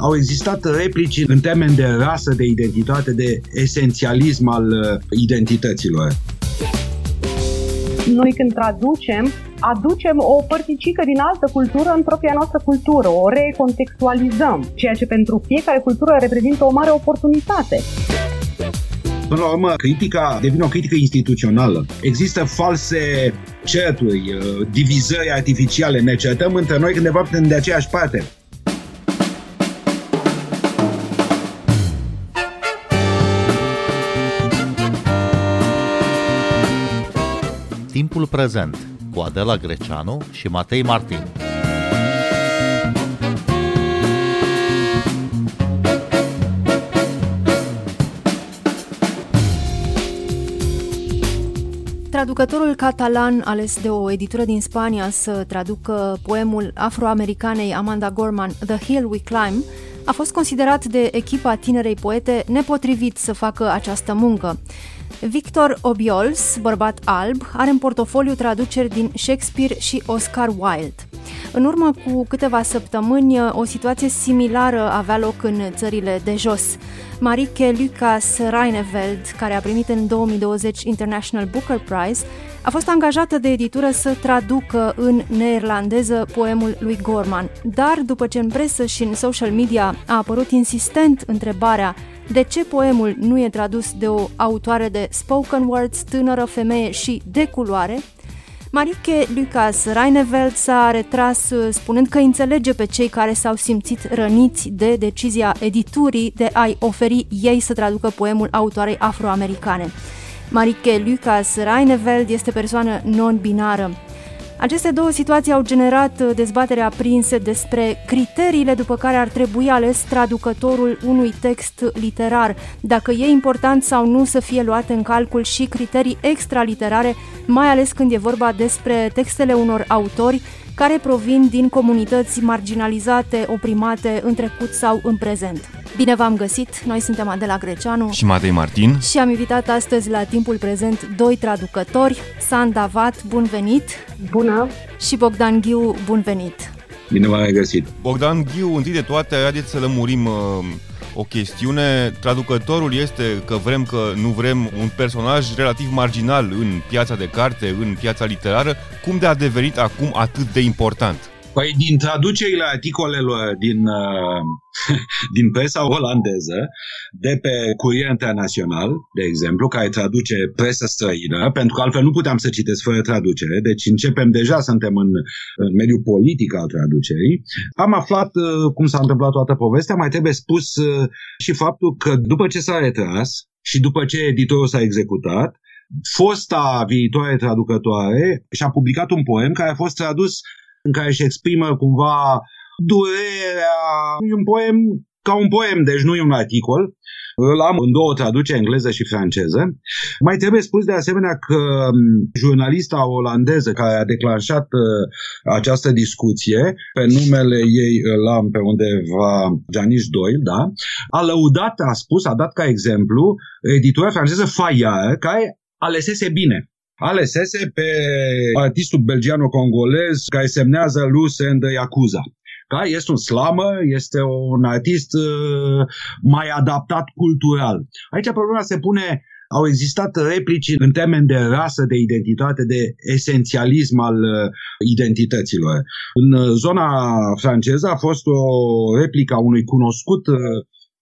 au existat replici în termen de rasă, de identitate, de esențialism al uh, identităților. Noi când traducem, aducem o părticică din altă cultură în propria noastră cultură, o recontextualizăm, ceea ce pentru fiecare cultură reprezintă o mare oportunitate. Până la urmă, critica devine o critică instituțională. Există false certuri, uh, divizări artificiale, ne certăm între noi când de fapt de aceeași parte. Timpul prezent cu Adela Greceanu și Matei Martin. Traducătorul catalan ales de o editură din Spania să traducă poemul afroamericanei Amanda Gorman, The Hill We Climb, a fost considerat de echipa tinerei poete nepotrivit să facă această muncă. Victor Obiols, bărbat alb, are în portofoliu traduceri din Shakespeare și Oscar Wilde. În urmă cu câteva săptămâni, o situație similară avea loc în țările de jos. Marike Lucas Reineveld, care a primit în 2020 International Booker Prize, a fost angajată de editură să traducă în neerlandeză poemul lui Gorman. Dar după ce în presă și în social media a apărut insistent întrebarea de ce poemul nu e tradus de o autoare de spoken words, tânără femeie și de culoare, Marike Lucas Reineveld s-a retras uh, spunând că înțelege pe cei care s-au simțit răniți de decizia editurii de a-i oferi ei să traducă poemul autoarei afroamericane. Marike Lucas Reineveld este persoană non-binară. Aceste două situații au generat uh, dezbatere aprinse despre criteriile după care ar trebui ales traducătorul unui text literar, dacă e important sau nu să fie luate în calcul și criterii extraliterare, mai ales când e vorba despre textele unor autori care provin din comunități marginalizate, oprimate în trecut sau în prezent. Bine v-am găsit! Noi suntem Adela Greceanu și Matei Martin și am invitat astăzi la timpul prezent doi traducători, Sanda Vat, bun venit! Bună! Și Bogdan Ghiu, bun venit! Bine v-am găsit! Bogdan Ghiu, întâi de toate, haideți să lămurim uh, o chestiune. Traducătorul este că vrem că nu vrem un personaj relativ marginal în piața de carte, în piața literară. Cum de a devenit acum atât de important? Păi din traducerile articolelor din, uh, din presa olandeză, de pe Curier Internațional, de exemplu, care traduce presă străină, pentru că altfel nu puteam să citesc fără traducere, deci începem deja, suntem în, în mediul politic al traducerii. Am aflat uh, cum s-a întâmplat toată povestea, mai trebuie spus uh, și faptul că după ce s-a retras și după ce editorul s-a executat, fosta viitoare traducătoare și-a publicat un poem care a fost tradus în care își exprimă cumva durerea. E un poem ca un poem, deci nu e un articol. Îl am în două traduceri, engleză și franceză. Mai trebuie spus de asemenea că jurnalista olandeză care a declanșat uh, această discuție, pe numele ei îl am pe undeva Janice Doyle, da, a lăudat, a spus, a dat ca exemplu editura franceză Fayard, care alesese bine alesese pe artistul belgiano-congolez care semnează Luce and Yakuza. Da? Este un slamă, este un artist uh, mai adaptat cultural. Aici problema se pune au existat replici în termen de rasă, de identitate, de esențialism al uh, identităților. În uh, zona franceză a fost o replică a unui cunoscut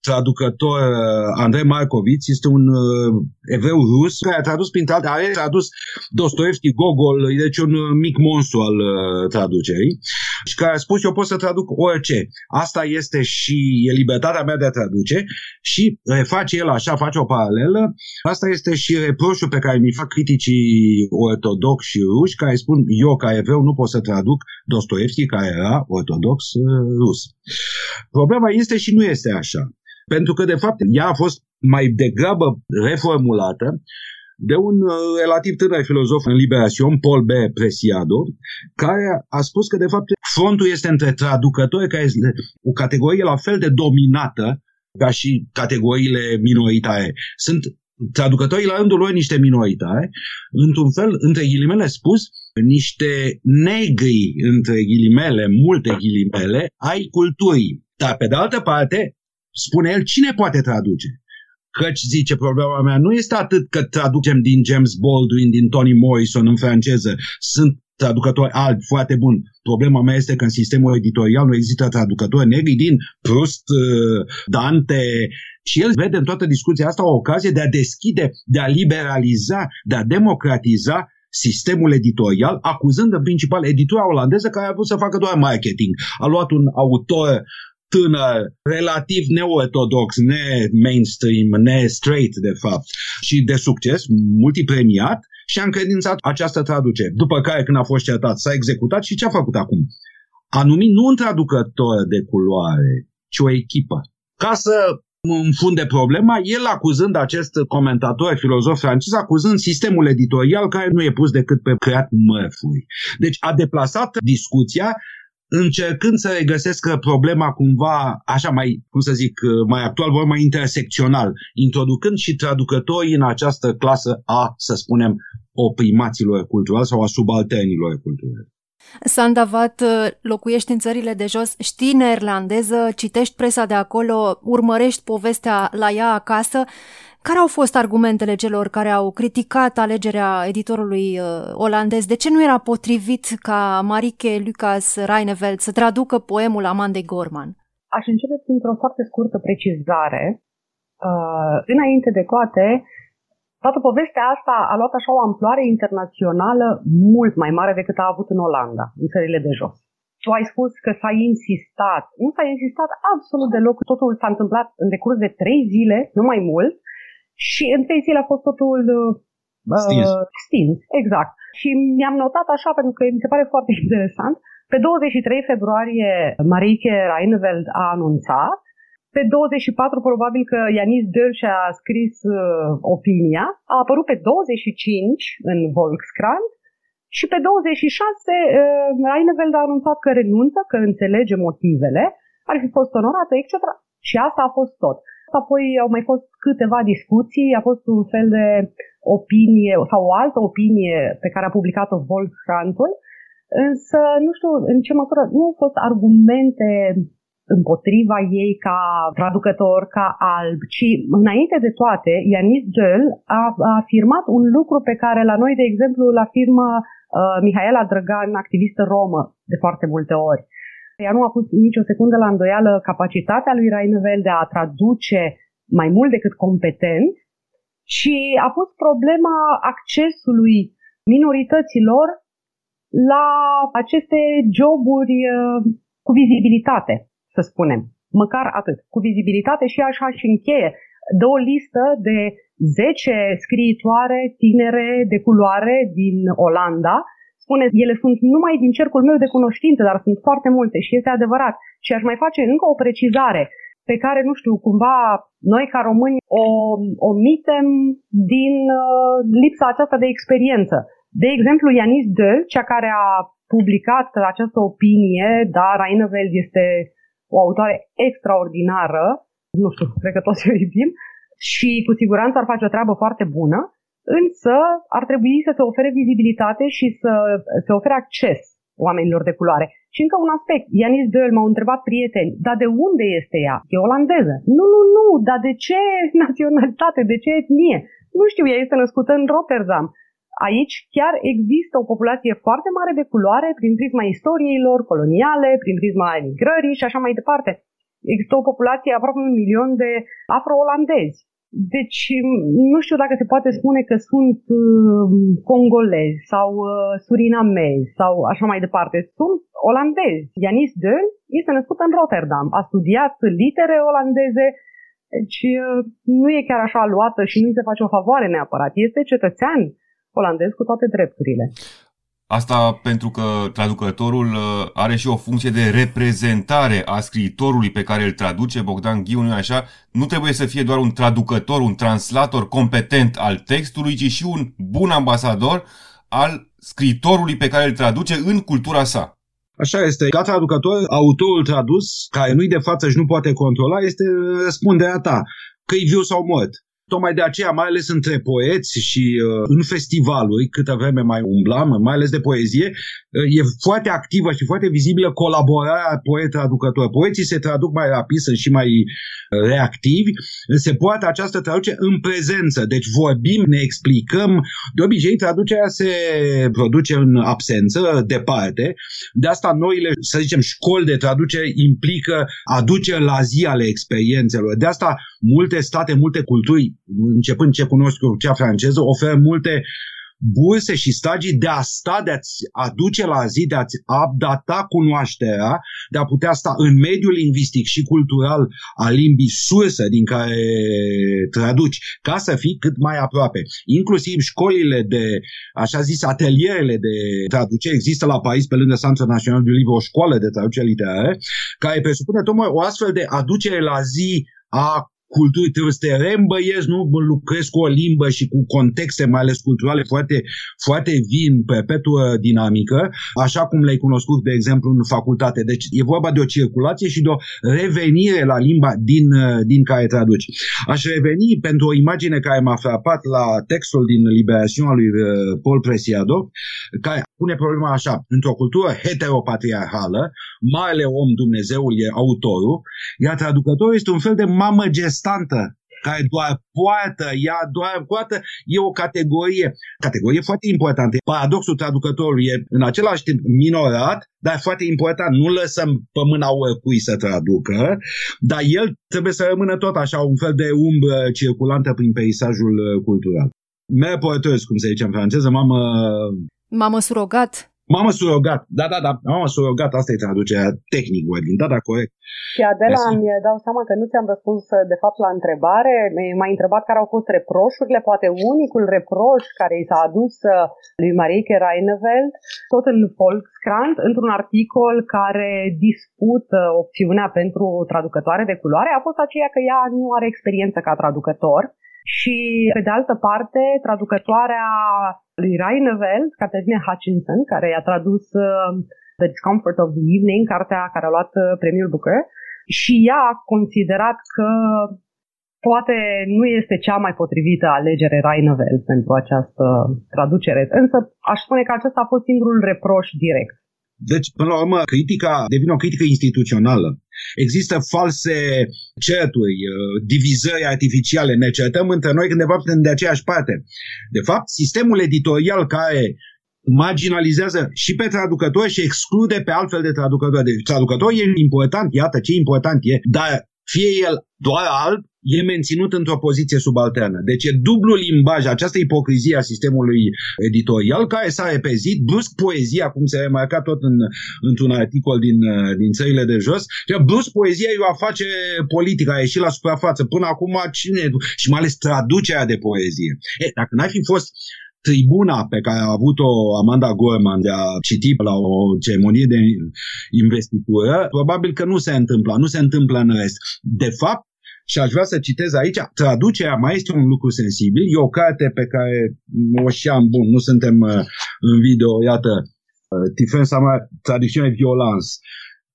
traducător uh, Andrei Markovic este un uh, evreu rus care a tradus printre alte, a tradus Dostoevski, Gogol, deci un uh, mic monstru al traducerii și care a spus eu pot să traduc orice. Asta este și e libertatea mea de a traduce și face el așa, face o paralelă. Asta este și reproșul pe care mi fac criticii ortodox și ruși care spun eu ca evreu nu pot să traduc Dostoevski care era ortodox rus. Problema este și nu este așa pentru că, de fapt, ea a fost mai degrabă reformulată de un uh, relativ tânăr filozof în Liberation, Paul B. Preciado, care a spus că, de fapt, frontul este între traducători, care este o categorie la fel de dominată ca și categoriile minoritare. Sunt traducătorii la rândul lor niște minoritare, într-un fel, între ghilimele spus, niște negri, între ghilimele, multe ghilimele, ai culturii Dar pe de altă parte, spune el, cine poate traduce? Căci, zice, problema mea nu este atât că traducem din James Baldwin, din Tony Morrison în franceză. Sunt traducători albi foarte buni. Problema mea este că în sistemul editorial nu există traducători negri din Proust, uh, Dante, și el vede în toată discuția asta o ocazie de a deschide, de a liberaliza, de a democratiza sistemul editorial, acuzând în principal editura olandeză care a vrut să facă doar marketing. A luat un autor tânăr, relativ neortodox, ne-mainstream, ne-straight, de fapt, și de succes, multipremiat, și a încredințat această traducere. După care, când a fost certat, s-a executat și ce a făcut acum? A numit nu un traducător de culoare, ci o echipă. Ca să înfunde problema, el acuzând acest comentator, filozof francez, acuzând sistemul editorial care nu e pus decât pe creat mărfuri. Deci a deplasat discuția încercând să regăsesc problema cumva, așa mai, cum să zic, mai actual, vor mai intersecțional, introducând și traducătorii în această clasă a, să spunem, oprimaților culturali sau a subalternilor culturali. Sandavat, locuiești în țările de jos, știi neerlandeză, citești presa de acolo, urmărești povestea la ea acasă. Care au fost argumentele celor care au criticat alegerea editorului uh, olandez? De ce nu era potrivit ca Marike Lucas Reineveld să traducă poemul Amandei Gorman? Aș începe printr-o foarte scurtă precizare. Uh, înainte de toate, toată povestea asta a luat așa o amploare internațională mult mai mare decât a avut în Olanda, în țările de jos. Tu ai spus că s-a insistat. Nu s-a insistat absolut deloc. Totul s-a întâmplat în decurs de trei zile, nu mai mult, și în trei zile a fost totul uh, stins. stins. Exact. Și mi-am notat așa pentru că mi se pare foarte interesant. Pe 23 februarie, Marike Reinveld a anunțat. Pe 24, probabil că Ianis Dăl și-a scris uh, opinia. A apărut pe 25 în Volkskrant. Și pe 26, uh, Reinveld a anunțat că renunță, că înțelege motivele, ar fi fost onorată, etc. Și asta a fost tot. Apoi au mai fost câteva discuții, a fost un fel de opinie sau o altă opinie pe care a publicat-o Volkskrantl, însă nu știu în ce măsură nu au fost argumente împotriva ei ca traducător, ca alb, ci înainte de toate, Ianis Gel a, a afirmat un lucru pe care la noi, de exemplu, îl afirmă uh, Mihaela Drăgan, activistă romă, de foarte multe ori. Ea nu a pus nicio secundă la îndoială capacitatea lui Rainevel de a traduce mai mult decât competent și a pus problema accesului minorităților la aceste joburi uh, cu vizibilitate, să spunem. Măcar atât, cu vizibilitate și așa și încheie. Dă o listă de 10 scriitoare tinere de culoare din Olanda spune, ele sunt numai din cercul meu de cunoștințe, dar sunt foarte multe și este adevărat. Și aș mai face încă o precizare pe care, nu știu, cumva noi ca români o omitem din uh, lipsa aceasta de experiență. De exemplu, Ianis Dăl, cea care a publicat această opinie, dar Rainăvel este o autoare extraordinară, nu știu, cred că toți o iubim, și cu siguranță ar face o treabă foarte bună, însă ar trebui să se ofere vizibilitate și să se ofere acces oamenilor de culoare. Și încă un aspect, Ianis Döl m-au întrebat prieteni, dar de unde este ea? E olandeză. Nu, nu, nu, dar de ce naționalitate, de ce etnie? Nu știu, ea este născută în Rotterdam. Aici chiar există o populație foarte mare de culoare prin prisma istoriei lor coloniale, prin prisma emigrării și așa mai departe. Există o populație aproape un milion de afro-olandezi deci, nu știu dacă se poate spune că sunt uh, congolezi sau uh, surinamezi sau așa mai departe. Sunt olandezi. Yanis Dön este născut în Rotterdam. A studiat litere olandeze, deci uh, nu e chiar așa luată și nu se face o favoare neapărat. Este cetățean olandez cu toate drepturile. Asta pentru că traducătorul uh, are și o funcție de reprezentare a scriitorului pe care îl traduce, Bogdan Ghiu, nu așa? Nu trebuie să fie doar un traducător, un translator competent al textului, ci și un bun ambasador al scriitorului pe care îl traduce în cultura sa. Așa este. Ca traducător, autorul tradus, care nu-i de față și nu poate controla, este răspunderea ta. Că e viu sau mort. Tocmai de aceea, mai ales între poeți și uh, în festivaluri, câtă vreme mai umblam, mai ales de poezie, uh, e foarte activă și foarte vizibilă colaborarea poet-traducător. Poeții se traduc mai rapid, sunt și mai uh, reactivi. Se poate această traducere în prezență. Deci vorbim, ne explicăm. De obicei, traducerea se produce în absență, departe. De asta noile, să zicem, școli de traducere implică aduce la zi ale experiențelor. De asta multe state, multe culturi, începând ce cunosc eu, cea franceză, oferă multe burse și stagii de a sta, de a-ți aduce la zi, de a-ți updata cunoașterea, de a putea sta în mediul lingvistic și cultural al limbii sursă din care traduci, ca să fii cât mai aproape. Inclusiv școlile de, așa zis, atelierele de traducere există la Paris, pe lângă Centrul Național de Livre, o școală de traducere literară, care presupune tocmai o astfel de aducere la zi a culturi, trebuie să te reîmbăiești, nu lucrezi cu o limbă și cu contexte, mai ales culturale, foarte, foarte vii în perpetuă dinamică, așa cum le-ai cunoscut, de exemplu, în facultate. Deci e vorba de o circulație și de o revenire la limba din, din care traduci. Aș reveni pentru o imagine care m-a frapat la textul din Liberațiunea lui uh, Paul Presiado, care pune problema așa, într-o cultură heteropatriarhală, marele om Dumnezeul e autorul, iar traducătorul este un fel de mamă gestantă care doar poate, ea doar poate, e o categorie, categorie foarte importantă. Paradoxul traducătorului e în același timp minorat, dar foarte important. Nu lăsăm pe mâna oricui să traducă, dar el trebuie să rămână tot așa un fel de umbră circulantă prin peisajul cultural. Mère poeteuse, cum se zice în franceză, mamă Mamă surogat. Mamă surogat, da, da, da, mamă surogat, asta e traducerea tehnic, Wedlin, da, da, corect. Și Adela, îmi dau seama că nu ți-am răspuns de fapt la întrebare, m-ai întrebat care au fost reproșurile, poate unicul reproș care i s-a adus uh, lui Marieke Reineveld, tot în Volkskrant, într-un articol care dispută opțiunea pentru traducătoare de culoare, a fost aceea că ea nu are experiență ca traducător, și, pe de altă parte, traducătoarea lui Reineveld, Caterina Hutchinson, care i-a tradus uh, The Discomfort of the Evening, cartea care a luat uh, premiul Booker, și ea a considerat că poate nu este cea mai potrivită alegere Reineveld pentru această traducere. Însă aș spune că acesta a fost singurul reproș direct. Deci, până la urmă, critica devine o critică instituțională. Există false certuri, uh, divizări artificiale, ne certăm între noi când de fapt suntem de aceeași parte. De fapt, sistemul editorial care marginalizează și pe traducător și exclude pe altfel de traducători. Deci traducător e important, iată ce important e, dar fie el doar alb, e menținut într-o poziție subalternă. Deci e dublu limbaj, această ipocrizie a sistemului editorial care s-a repezit, brusc poezia, cum se remarca tot în, într-un articol din, din țările de jos, și brusc poezia e o face politică, a ieșit la suprafață. Până acum cine, și mai ales traducerea de poezie. E, dacă n-ar fi fost tribuna pe care a avut-o Amanda Gorman de a citi la o ceremonie de investitură, probabil că nu se întâmplă, nu se întâmplă în rest. De fapt, și aș vrea să citez aici, traducerea mai este un lucru sensibil, e o carte pe care o știam, bun, nu suntem uh, în video, iată, uh, Tifen Sama, traducțiune violence.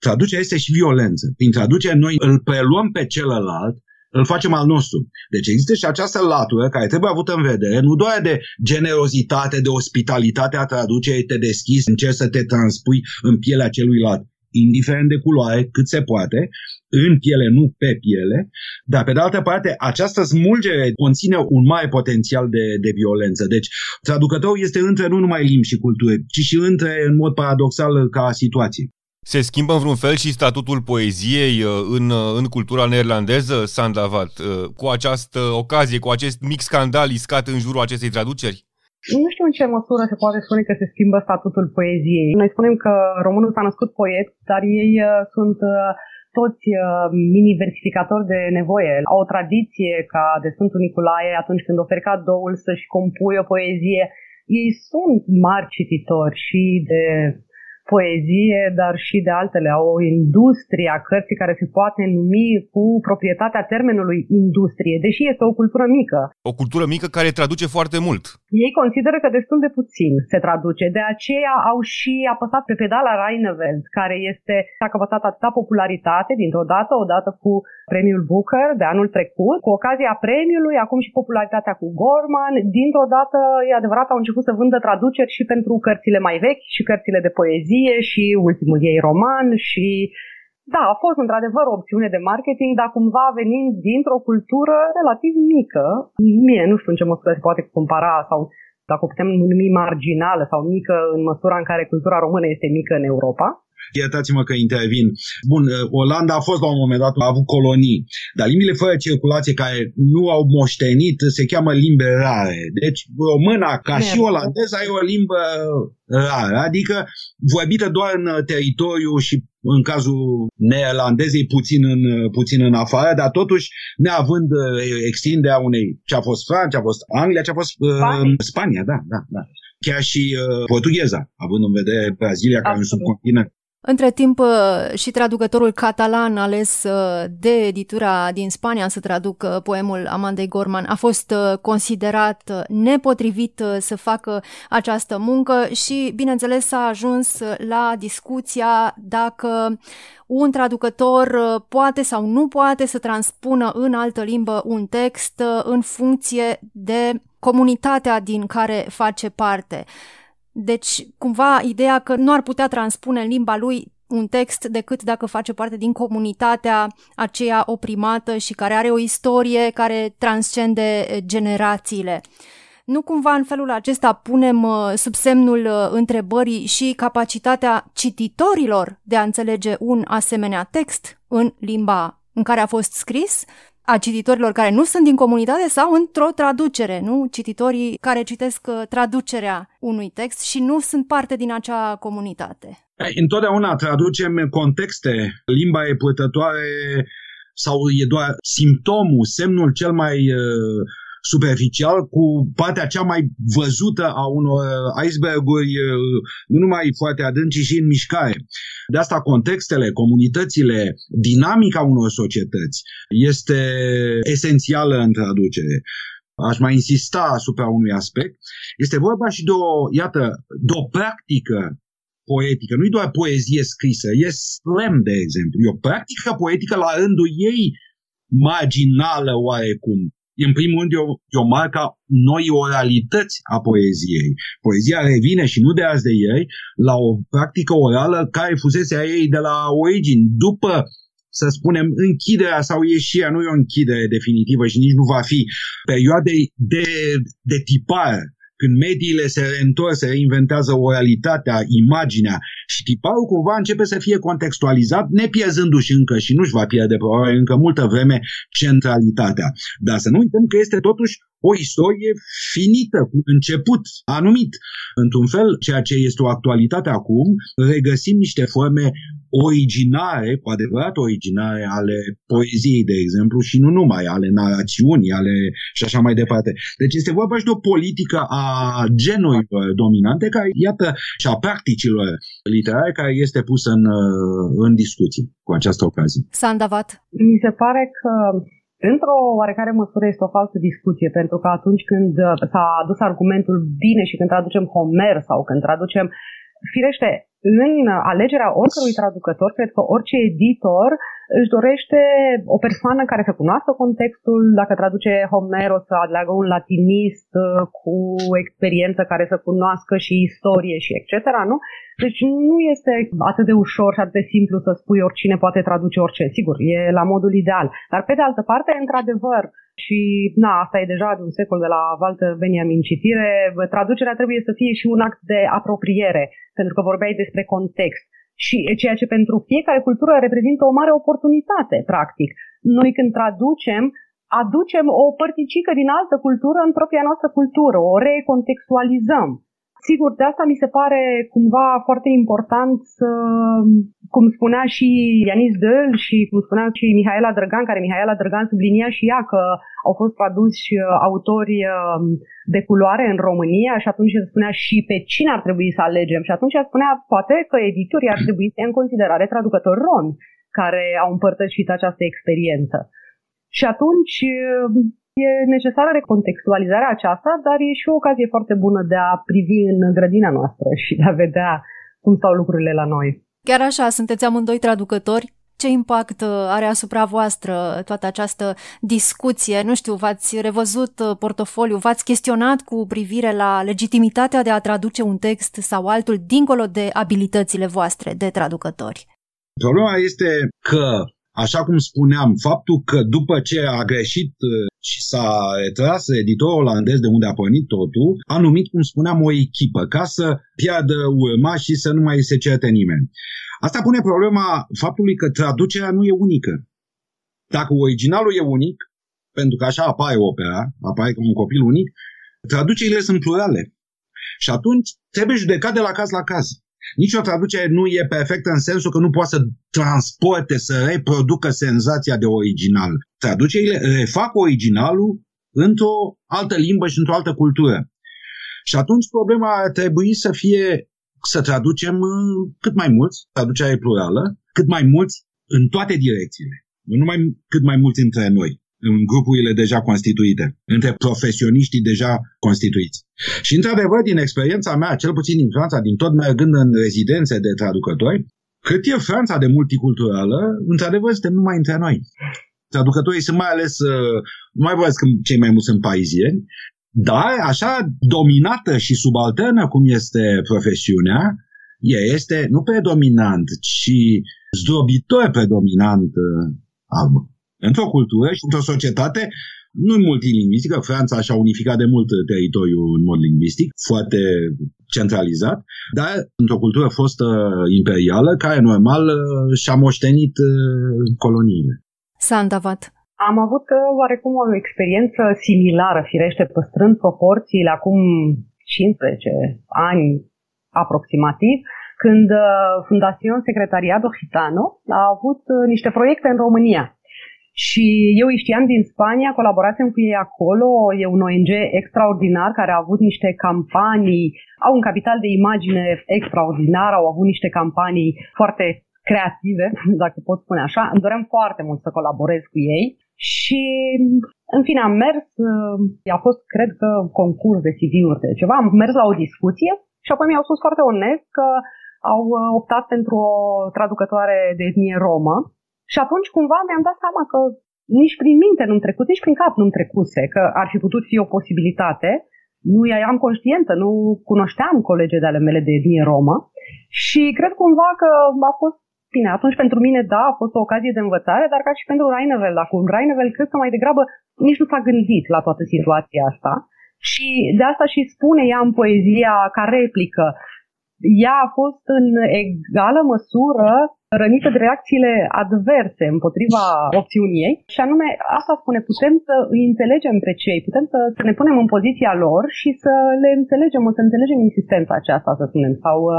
Traducerea este și violență. Prin traducere noi îl preluăm pe celălalt, îl facem al nostru. Deci există și această latură care trebuie avută în vedere, nu doar de generozitate, de ospitalitate a traducerii, te deschizi, încerci să te transpui în pielea celuilalt, indiferent de culoare, cât se poate, în piele, nu pe piele, dar pe de altă parte, această smulgere conține un mare potențial de, de violență. Deci, traducătorul este între nu numai limbi și culturi, ci și între, în mod paradoxal, ca situații. Se schimbă în vreun fel și statutul poeziei uh, în, uh, în cultura neerlandeză, Sandavat, uh, cu această ocazie, cu acest mic scandal iscat în jurul acestei traduceri? Nu știu în ce măsură se poate spune că se schimbă statutul poeziei. Noi spunem că românul s-a născut poet, dar ei sunt toți mini-versificatori de nevoie. Au o tradiție ca de Sfântul Nicolae atunci când oferi cadoul să-și compui o poezie. Ei sunt mari cititori și de poezie, dar și de altele. Au o industrie a cărții care se poate numi cu proprietatea termenului industrie, deși este o cultură mică. O cultură mică care traduce foarte mult. Ei consideră că destul de puțin se traduce, de aceea au și apăsat pe pedala Reineveld, care este, a căpătat atâta popularitate dintr-o dată, odată cu premiul Booker de anul trecut, cu ocazia premiului, acum și popularitatea cu Gorman, dintr-o dată, e adevărat, au început să vândă traduceri și pentru cărțile mai vechi și cărțile de poezie și ultimul ei roman și da, a fost într-adevăr o opțiune de marketing, dar cumva venind dintr-o cultură relativ mică, mie nu știu în ce măsură se poate compara sau dacă o putem numi marginală sau mică în măsura în care cultura română este mică în Europa. Iertați-mă că intervin. Bun, uh, Olanda a fost la un moment dat, a avut colonii, dar limbile fără circulație care nu au moștenit se cheamă limbe rare. Deci româna, ca și olandeza, e o limbă rară, adică vorbită doar în teritoriu și în cazul neerlandezei puțin în, puțin în afară, dar totuși neavând uh, extinderea unei ce a fost Franța, ce a fost Anglia, ce a fost Spania, uh, Spania da, da, da. Chiar și uh, portugheza, având în vedere Brazilia, care e un subcontinent între timp, uh, și traducătorul catalan ales uh, de editura din Spania să traducă poemul Amandei Gorman a fost uh, considerat nepotrivit să facă această muncă și, bineînțeles, s-a ajuns la discuția dacă un traducător poate sau nu poate să transpună în altă limbă un text în funcție de comunitatea din care face parte. Deci, cumva, ideea că nu ar putea transpune în limba lui un text decât dacă face parte din comunitatea aceea oprimată și care are o istorie care transcende eh, generațiile. Nu cumva în felul acesta punem eh, sub semnul eh, întrebării și capacitatea cititorilor de a înțelege un asemenea text în limba în care a fost scris a cititorilor care nu sunt din comunitate sau într-o traducere, nu? Cititorii care citesc uh, traducerea unui text și nu sunt parte din acea comunitate. Întotdeauna traducem contexte. Limba e purtătoare sau e doar simptomul, semnul cel mai uh, superficial cu partea cea mai văzută a unor iceberguri, nu numai foarte adânci, ci și în mișcare. De asta contextele, comunitățile, dinamica unor societăți este esențială în traducere. Aș mai insista asupra unui aspect. Este vorba și de o, iată, de o practică poetică. Nu e doar poezie scrisă, e slam, de exemplu. E o practică poetică la rândul ei marginală oarecum în primul rând, e o, e o marcă noi oralități a poeziei. Poezia revine și nu de azi de ieri la o practică orală care fusese a ei de la origini. După să spunem, închiderea sau ieșirea, nu e o închidere definitivă și nici nu va fi perioadei de, de tipare când mediile se reîntorc, se reinventează oralitatea, imaginea și tiparul cumva începe să fie contextualizat, ne pierzându-și încă și nu-și va pierde probabil încă multă vreme centralitatea. Dar să nu uităm că este totuși o istorie finită, cu început anumit. Într-un fel, ceea ce este o actualitate acum, regăsim niște forme originare, cu adevărat originare, ale poeziei, de exemplu, și nu numai, ale narațiunii, ale și așa mai departe. Deci este vorba și de o politică a genurilor dominante, care, iată, și a practicilor literare, care este pusă în, în discuție cu această ocazie. Sandavat. Mi se pare că Într-o oarecare măsură este o falsă discuție, pentru că atunci când s-a adus argumentul bine și când traducem Homer sau când traducem Firește, în alegerea oricărui traducător, cred că orice editor își dorește o persoană care să cunoască contextul, dacă traduce Homer o să aleagă un latinist uh, cu experiență care să cunoască și istorie și etc. Nu? Deci nu este atât de ușor și atât de simplu să spui oricine poate traduce orice. Sigur, e la modul ideal. Dar pe de altă parte, într-adevăr, și na, asta e deja de un secol de la Walter Benjamin citire, traducerea trebuie să fie și un act de apropiere, pentru că vorbeai despre context. Și ceea ce pentru fiecare cultură reprezintă o mare oportunitate, practic. Noi când traducem, aducem o părticică din altă cultură în propria noastră cultură, o recontextualizăm. Sigur, de asta mi se pare cumva foarte important să, cum spunea și Ianis Dăl și cum spunea și Mihaela Drăgan, care Mihaela Drăgan sublinia și ea că au fost traduși uh, autori um, de culoare în România și atunci se spunea și pe cine ar trebui să alegem. Și atunci spunea poate că editorii ar trebui să ia în considerare traducători romi care au împărtășit această experiență. Și atunci um, E necesară recontextualizarea aceasta, dar e și o ocazie foarte bună de a privi în grădina noastră și de a vedea cum stau lucrurile la noi. Chiar așa, sunteți amândoi traducători? Ce impact uh, are asupra voastră toată această discuție? Nu știu, v-ați revăzut uh, portofoliu, v-ați chestionat cu privire la legitimitatea de a traduce un text sau altul dincolo de abilitățile voastre de traducători? Problema este că Așa cum spuneam, faptul că după ce a greșit uh, și s-a retras editorul olandez de unde a pornit totul, a numit, cum spuneam, o echipă ca să piardă urma și să nu mai se certe nimeni. Asta pune problema faptului că traducerea nu e unică. Dacă originalul e unic, pentru că așa apare opera, apare ca un copil unic, traducerile sunt plurale. Și atunci trebuie judecat de la caz la caz. Nici o traducere nu e perfectă în sensul că nu poate să transporte, să reproducă senzația de original. Traducerile refac originalul într-o altă limbă și într-o altă cultură. Și atunci problema ar trebui să fie să traducem uh, cât mai mulți, traducerea e plurală, cât mai mulți în toate direcțiile. Nu numai cât mai mulți între noi în grupurile deja constituite, între profesioniștii deja constituiți. Și, într-adevăr, din experiența mea, cel puțin din Franța, din tot mergând în rezidențe de traducători, cât e Franța de multiculturală, într-adevăr, suntem numai între noi. Traducătorii sunt mai ales, uh, nu mai vorbesc că cei mai mulți sunt parizieni, dar așa dominată și subalternă cum este profesiunea, ea este nu predominant, ci zdrobitor predominant uh, albă într-o cultură și într-o societate nu multilingvistică, Franța și-a unificat de mult teritoriul în mod lingvistic, foarte centralizat, dar într-o cultură fostă imperială, care normal și-a moștenit uh, coloniile. Sandavat. Am avut uh, oarecum o experiență similară, firește, păstrând proporțiile acum 15 ani aproximativ, când uh, Fundațion Secretariat Occitano a avut niște proiecte în România și eu îi știam din Spania, colaborasem cu ei acolo, e un ONG extraordinar care a avut niște campanii, au un capital de imagine extraordinar, au avut niște campanii foarte creative, dacă pot spune așa. Îmi doream foarte mult să colaborez cu ei și în fine am mers, a fost cred că concurs de CV-uri de ceva, am mers la o discuție și apoi mi-au spus foarte onest că au optat pentru o traducătoare de etnie romă și atunci cumva mi-am dat seama că nici prin minte nu-mi trecut, nici prin cap nu-mi trecuse că ar fi putut fi o posibilitate. Nu eram conștientă, nu cunoșteam colege de ale mele de etnie romă și cred cumva că a fost Bine, atunci pentru mine, da, a fost o ocazie de învățare, dar ca și pentru Rainevel, acum Rainevel cred că mai degrabă nici nu s-a gândit la toată situația asta și de asta și spune ea în poezia ca replică. Ea a fost în egală măsură rănită de reacțiile adverse împotriva opțiunii ei și anume asta spune, putem să îi înțelegem pe cei, putem să, să ne punem în poziția lor și să le înțelegem, să înțelegem insistența aceasta, să spunem, sau uh,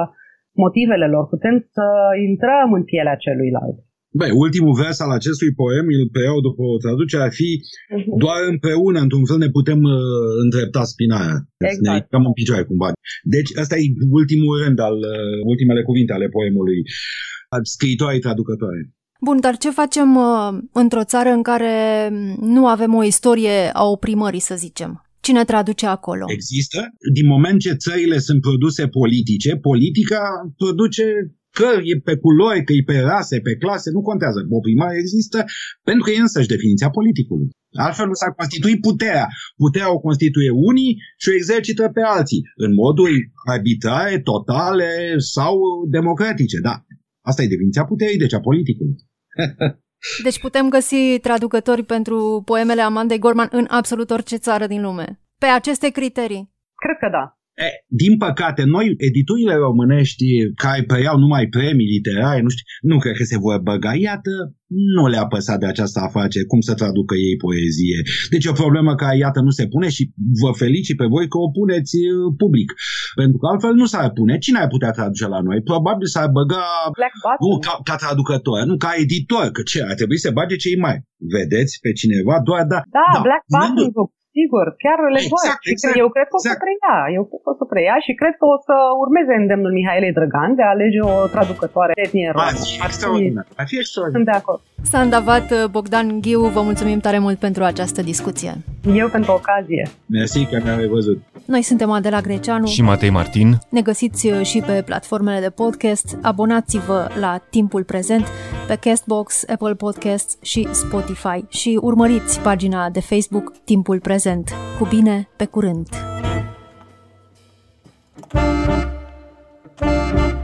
motivele lor, putem să intrăm în pielea celuilalt. Băi, ultimul vers al acestui poem, îl preiau după o traducere, ar fi uh-huh. doar împreună, într-un fel, ne putem uh, îndrepta spinarea. Exact. Ne ridicăm în picioare, cumva. Deci, ăsta e ultimul rând, al uh, ultimele cuvinte ale poemului scriitoare traducătoare. Bun, dar ce facem uh, într-o țară în care nu avem o istorie a oprimării, să zicem? Cine traduce acolo? Există. Din moment ce țările sunt produse politice, politica produce că e pe culori, că e pe rase, pe clase, nu contează. Oprimarea există pentru că e însăși definiția politicului. Altfel nu s-ar constitui puterea. Puterea o constituie unii și o exercită pe alții, în moduri arbitrare, totale sau democratice. Da, Asta e definiția puterii, deci a politicului. deci putem găsi traducători pentru poemele Amandei Gorman în absolut orice țară din lume. Pe aceste criterii. Cred că da. E, din păcate, noi, editurile românești care preiau numai premii literare, nu știu, nu cred că se vor băga. Iată, nu le-a păsat de această afacere, cum să traducă ei poezie. Deci o problemă care, iată, nu se pune și vă felicit pe voi că o puneți uh, public. Pentru că altfel nu s-ar pune. Cine ar putea traduce la noi? Probabil s-ar băga nu, ca, ca traducător, nu ca editor, că ce, ar trebui să bage cei mai. Vedeți pe cineva? Doar, da. Da, da Black Button Sigur, chiar le exact, văd. Exact, eu cred că exact. o să exact. preia. Eu cred că o să preia și cred că o să urmeze îndemnul Mihailei Drăgan de a alege o traducătoare de etnie romă. Ar fi extraordinar. Ar fi extraordinar. Sunt de acord. Sandavat Bogdan Ghiu, vă mulțumim tare mult pentru această discuție. Eu pentru ocazie. Mersi că mi-am văzut. Noi suntem Adela Greceanu și Matei Martin. Ne găsiți uh, și pe platformele de podcast. Abonați-vă la Timpul Prezent pe Castbox, Apple Podcasts și Spotify și urmăriți pagina de Facebook Timpul Prezent. Cu bine, pe curând! thank you